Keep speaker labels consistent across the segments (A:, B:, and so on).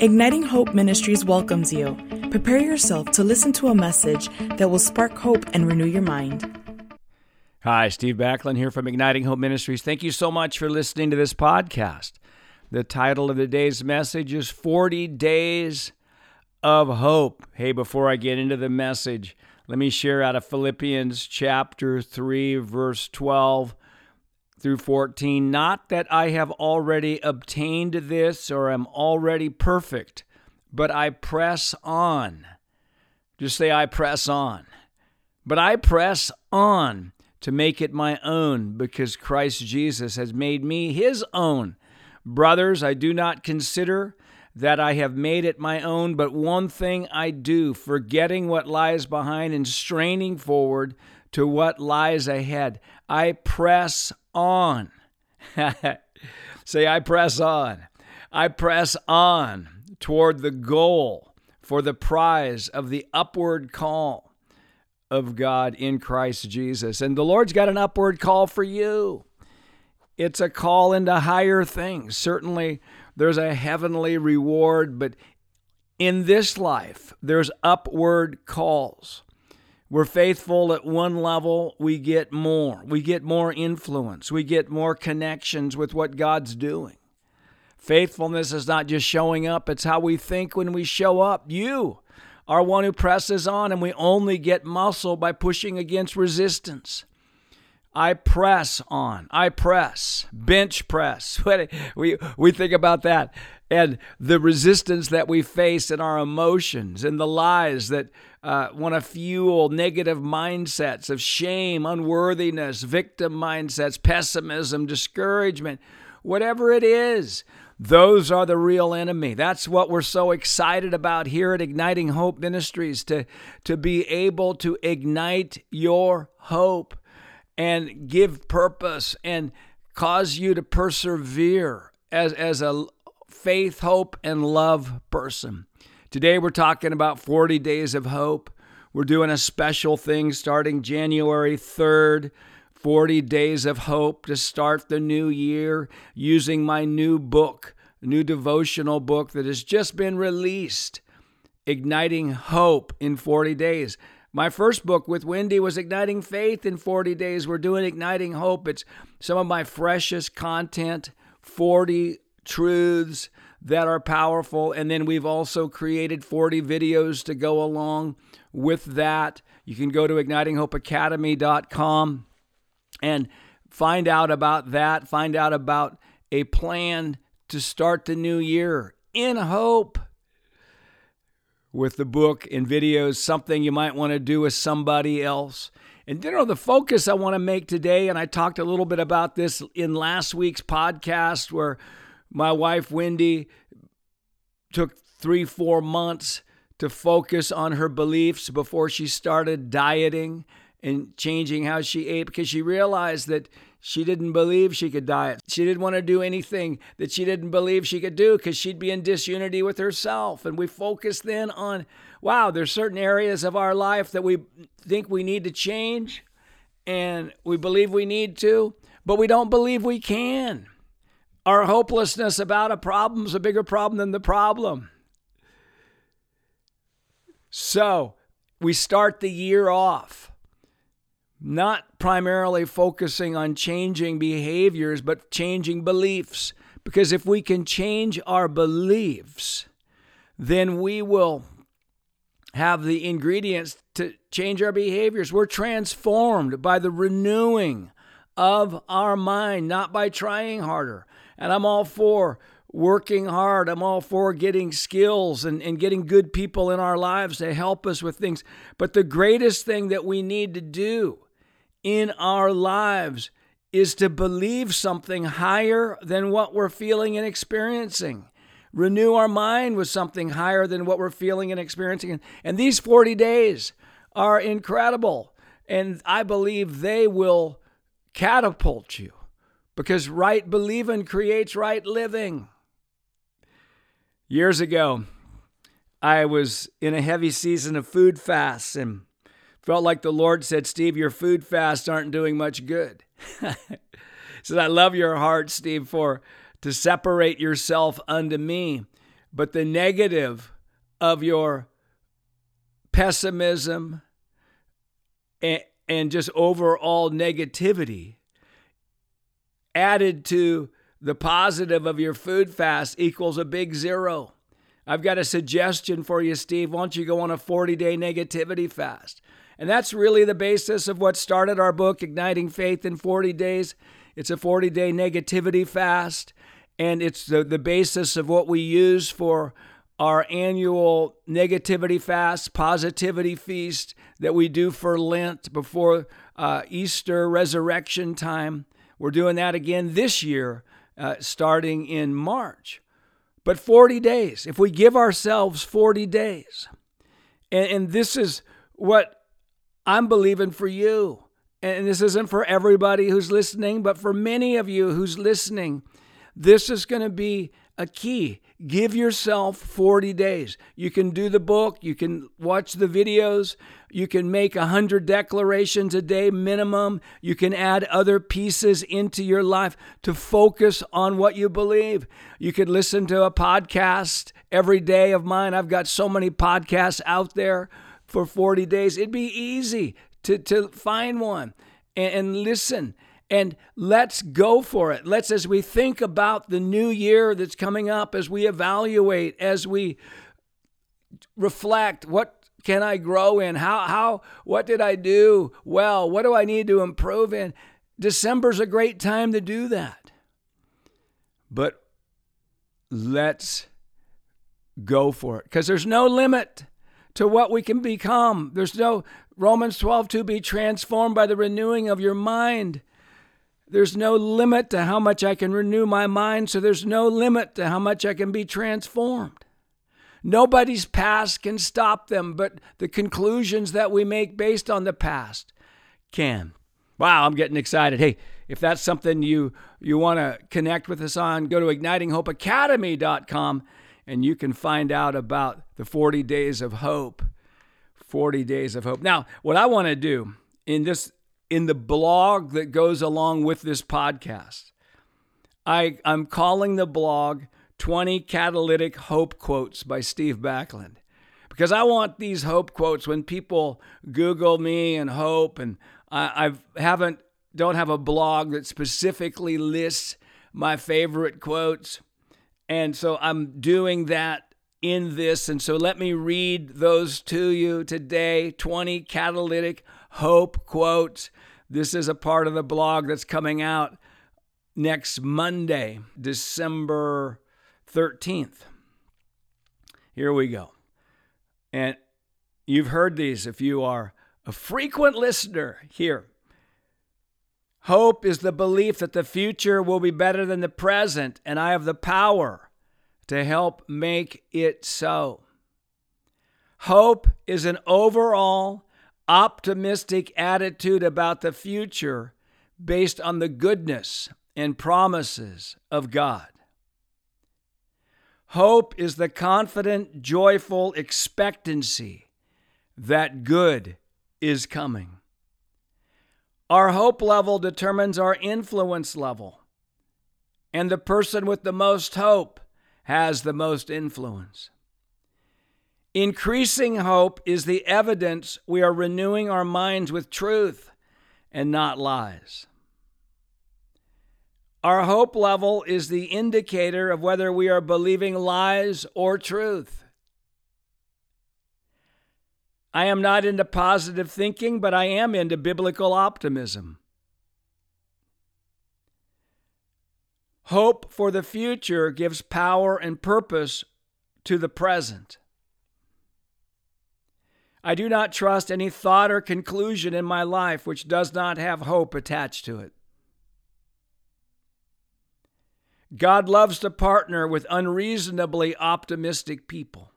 A: Igniting Hope Ministries welcomes you. Prepare yourself to listen to a message that will spark hope and renew your mind.
B: Hi, Steve Backlund here from Igniting Hope Ministries. Thank you so much for listening to this podcast. The title of the day's message is 40 Days of Hope. Hey, before I get into the message, let me share out of Philippians chapter 3, verse 12 through 14. Not that I have already obtained this or am already perfect, but I press on. Just say, I press on. But I press on to make it my own because Christ Jesus has made me his own. Brothers, I do not consider that I have made it my own, but one thing I do, forgetting what lies behind and straining forward to what lies ahead. I press on. Say, I press on. I press on toward the goal for the prize of the upward call of God in Christ Jesus. And the Lord's got an upward call for you. It's a call into higher things. Certainly, there's a heavenly reward, but in this life, there's upward calls. We're faithful at one level, we get more. We get more influence. We get more connections with what God's doing. Faithfulness is not just showing up, it's how we think when we show up. You are one who presses on, and we only get muscle by pushing against resistance. I press on. I press. Bench press. We, we think about that. And the resistance that we face in our emotions and the lies that uh, want to fuel negative mindsets of shame, unworthiness, victim mindsets, pessimism, discouragement, whatever it is. Those are the real enemy. That's what we're so excited about here at Igniting Hope Ministries to, to be able to ignite your hope and give purpose and cause you to persevere as, as a faith, hope, and love person. Today we're talking about 40 days of hope. We're doing a special thing starting January 3rd. 40 Days of Hope to start the new year using my new book, new devotional book that has just been released, Igniting Hope in 40 Days. My first book with Wendy was Igniting Faith in 40 Days. We're doing Igniting Hope. It's some of my freshest content, 40 truths that are powerful. And then we've also created 40 videos to go along with that. You can go to ignitinghopeacademy.com and find out about that, find out about a plan to start the new year in hope with the book and videos, something you might want to do with somebody else. And you know, the focus I want to make today, and I talked a little bit about this in last week's podcast where my wife Wendy took three, four months to focus on her beliefs before she started dieting and changing how she ate because she realized that she didn't believe she could diet. She didn't want to do anything that she didn't believe she could do because she'd be in disunity with herself. And we focus then on, wow, there's certain areas of our life that we think we need to change and we believe we need to, but we don't believe we can. Our hopelessness about a problem is a bigger problem than the problem. So we start the year off not primarily focusing on changing behaviors, but changing beliefs. Because if we can change our beliefs, then we will have the ingredients to change our behaviors. We're transformed by the renewing of our mind, not by trying harder. And I'm all for working hard. I'm all for getting skills and, and getting good people in our lives to help us with things. But the greatest thing that we need to do in our lives is to believe something higher than what we're feeling and experiencing. Renew our mind with something higher than what we're feeling and experiencing. And these 40 days are incredible. And I believe they will catapult you because right believing creates right living. Years ago, I was in a heavy season of food fasts and felt like the Lord said, Steve, your food fasts aren't doing much good. said, I love your heart, Steve, for to separate yourself unto me. but the negative of your pessimism and, and just overall negativity added to the positive of your food fast equals a big zero. I've got a suggestion for you, Steve. Why don't you go on a 40 day negativity fast? And that's really the basis of what started our book, Igniting Faith in 40 Days. It's a 40 day negativity fast, and it's the, the basis of what we use for our annual negativity fast, positivity feast that we do for Lent before uh, Easter resurrection time. We're doing that again this year, uh, starting in March. But 40 days, if we give ourselves 40 days, and, and this is what I'm believing for you. And this isn't for everybody who's listening, but for many of you who's listening, this is going to be a key. Give yourself 40 days. You can do the book, you can watch the videos, you can make 100 declarations a day minimum. You can add other pieces into your life to focus on what you believe. You could listen to a podcast every day of mine. I've got so many podcasts out there for 40 days. It'd be easy to, to find one and, and listen and let's go for it. Let's, as we think about the new year that's coming up, as we evaluate, as we reflect, what can I grow in? How, how, what did I do well? What do I need to improve in? December's a great time to do that. But let's go for it because there's no limit to what we can become. There's no Romans 12 to be transformed by the renewing of your mind. There's no limit to how much I can renew my mind, so there's no limit to how much I can be transformed. Nobody's past can stop them, but the conclusions that we make based on the past can. Wow, I'm getting excited. Hey, if that's something you you want to connect with us on, go to ignitinghopeacademy.com and you can find out about the 40 days of hope. 40 days of hope. Now, what I want to do in this in the blog that goes along with this podcast. I, I'm calling the blog 20 Catalytic Hope Quotes by Steve Backlund because I want these hope quotes when people Google me and hope, and I I've, haven't don't have a blog that specifically lists my favorite quotes, and so I'm doing that in this, and so let me read those to you today. 20 catalytic hope quotes this is a part of the blog that's coming out next Monday, December 13th. Here we go. And you've heard these if you are a frequent listener here. Hope is the belief that the future will be better than the present, and I have the power to help make it so. Hope is an overall optimistic attitude about the future based on the goodness and promises of God. Hope is the confident, joyful expectancy that good is coming. Our hope level determines our influence level, and the person with the most hope has the most influence. Increasing hope is the evidence we are renewing our minds with truth and not lies. Our hope level is the indicator of whether we are believing lies or truth. I am not into positive thinking, but I am into biblical optimism. Hope for the future gives power and purpose to the present. I do not trust any thought or conclusion in my life which does not have hope attached to it. God loves to partner with unreasonably optimistic people.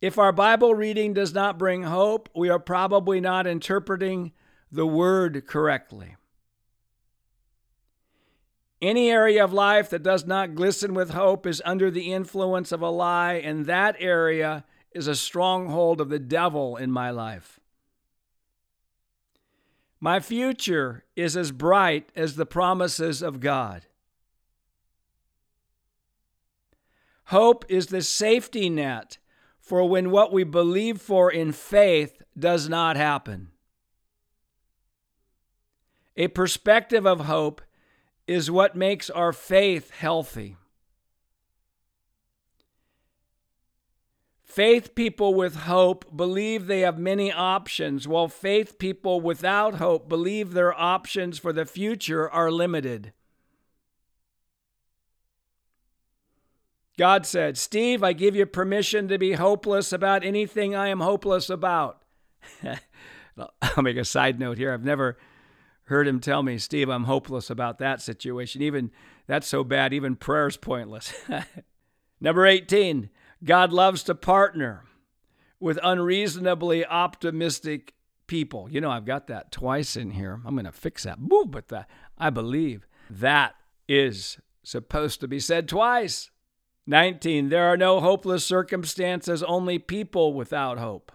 B: If our Bible reading does not bring hope, we are probably not interpreting the word correctly. Any area of life that does not glisten with hope is under the influence of a lie, and that area is a stronghold of the devil in my life. My future is as bright as the promises of God. Hope is the safety net for when what we believe for in faith does not happen. A perspective of hope is what makes our faith healthy. Faith people with hope believe they have many options, while faith people without hope believe their options for the future are limited. God said, Steve, I give you permission to be hopeless about anything I am hopeless about. I'll make a side note here. I've never heard him tell me, Steve, I'm hopeless about that situation. Even that's so bad, even prayer's pointless. Number 18, God loves to partner with unreasonably optimistic people. You know, I've got that twice in here. I'm going to fix that. Boo, but that, I believe that is supposed to be said twice. 19. There are no hopeless circumstances, only people without hope.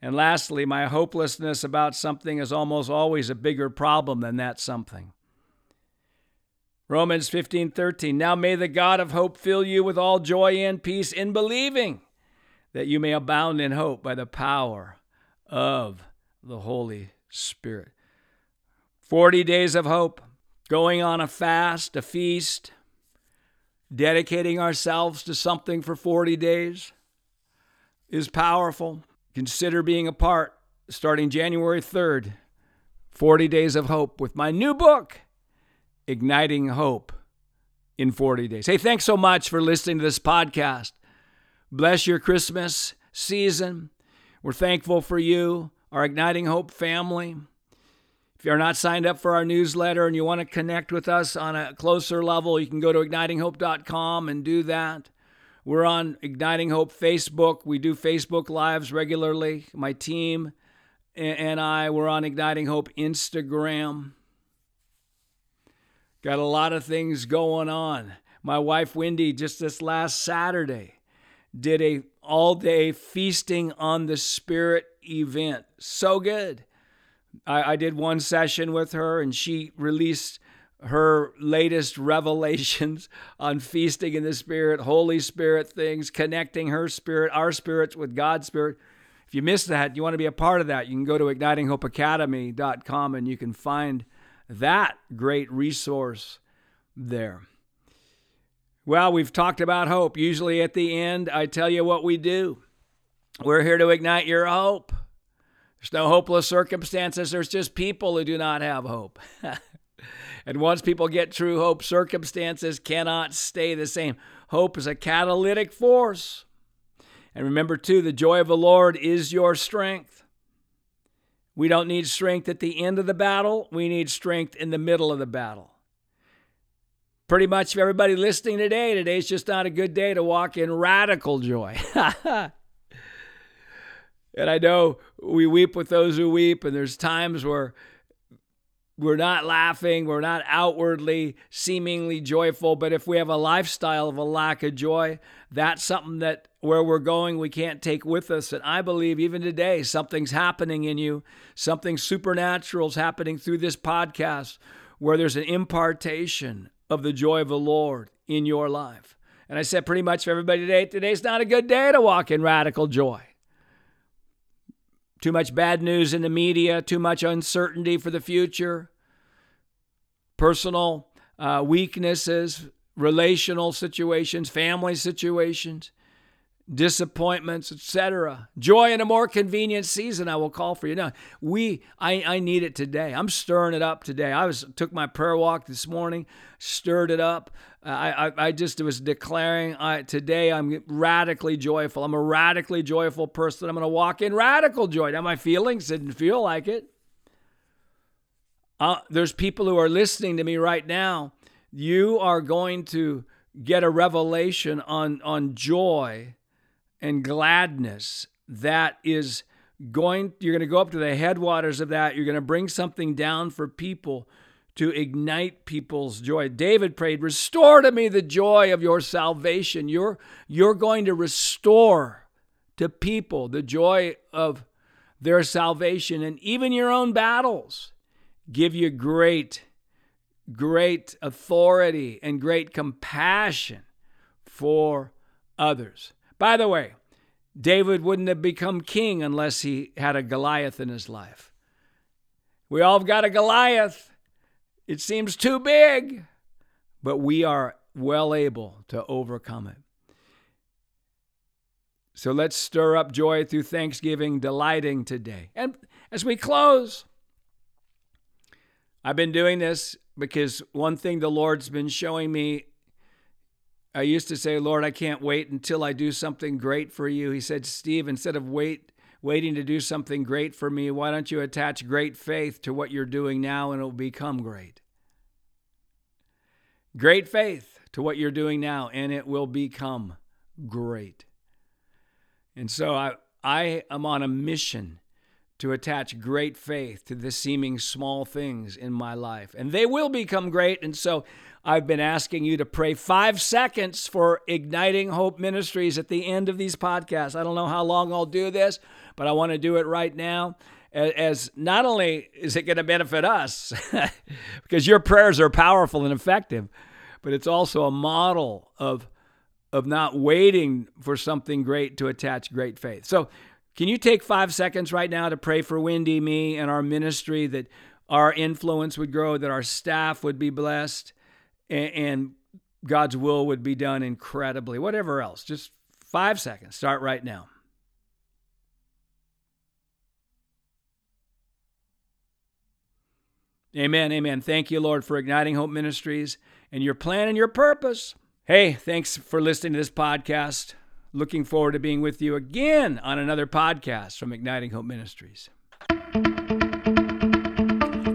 B: And lastly, my hopelessness about something is almost always a bigger problem than that something. Romans 15:13 Now may the God of hope fill you with all joy and peace in believing that you may abound in hope by the power of the Holy Spirit. 40 days of hope, going on a fast, a feast, dedicating ourselves to something for 40 days is powerful. Consider being a part starting January 3rd, 40 Days of Hope, with my new book, Igniting Hope in 40 Days. Hey, thanks so much for listening to this podcast. Bless your Christmas season. We're thankful for you, our Igniting Hope family. If you're not signed up for our newsletter and you want to connect with us on a closer level, you can go to ignitinghope.com and do that. We're on Igniting Hope Facebook. We do Facebook Lives regularly. My team and I, we're on Igniting Hope Instagram. Got a lot of things going on. My wife Wendy just this last Saturday did a all day feasting on the spirit event. So good. I, I did one session with her and she released her latest revelations on feasting in the Spirit, Holy Spirit things, connecting her spirit, our spirits with God's Spirit. If you missed that, you want to be a part of that, you can go to ignitinghopeacademy.com and you can find that great resource there. Well, we've talked about hope. Usually at the end, I tell you what we do. We're here to ignite your hope. There's no hopeless circumstances, there's just people who do not have hope. And once people get true hope, circumstances cannot stay the same. Hope is a catalytic force. And remember, too, the joy of the Lord is your strength. We don't need strength at the end of the battle, we need strength in the middle of the battle. Pretty much everybody listening today, today's just not a good day to walk in radical joy. and I know we weep with those who weep, and there's times where we're not laughing, we're not outwardly seemingly joyful, but if we have a lifestyle of a lack of joy, that's something that where we're going we can't take with us. And I believe even today something's happening in you, something supernatural is happening through this podcast where there's an impartation of the joy of the Lord in your life. And I said pretty much for everybody today, today's not a good day to walk in radical joy. Too much bad news in the media, too much uncertainty for the future, personal uh, weaknesses, relational situations, family situations, disappointments, etc. Joy in a more convenient season, I will call for you. Now, we, I, I need it today. I'm stirring it up today. I was took my prayer walk this morning, stirred it up. I, I, I just was declaring today I'm radically joyful. I'm a radically joyful person. I'm going to walk in radical joy. Now, my feelings didn't feel like it. Uh, there's people who are listening to me right now. You are going to get a revelation on, on joy and gladness that is going, you're going to go up to the headwaters of that. You're going to bring something down for people to ignite people's joy. David prayed, Restore to me the joy of your salvation. You're, you're going to restore to people the joy of their salvation and even your own battles. Give you great, great authority and great compassion for others. By the way, David wouldn't have become king unless he had a Goliath in his life. We all have got a Goliath. It seems too big, but we are well able to overcome it. So let's stir up joy through thanksgiving, delighting today. And as we close, I've been doing this because one thing the Lord's been showing me. I used to say, Lord, I can't wait until I do something great for you. He said, Steve, instead of wait, waiting to do something great for me, why don't you attach great faith to what you're doing now and it will become great? Great faith to what you're doing now and it will become great. And so I, I am on a mission to attach great faith to the seeming small things in my life. And they will become great. And so I've been asking you to pray five seconds for Igniting Hope Ministries at the end of these podcasts. I don't know how long I'll do this, but I want to do it right now. As not only is it going to benefit us, because your prayers are powerful and effective, but it's also a model of, of not waiting for something great to attach great faith. So can you take five seconds right now to pray for Wendy, me, and our ministry that our influence would grow, that our staff would be blessed, and, and God's will would be done incredibly? Whatever else, just five seconds. Start right now. Amen. Amen. Thank you, Lord, for igniting Hope Ministries and your plan and your purpose. Hey, thanks for listening to this podcast. Looking forward to being with you again on another podcast from Igniting Hope Ministries.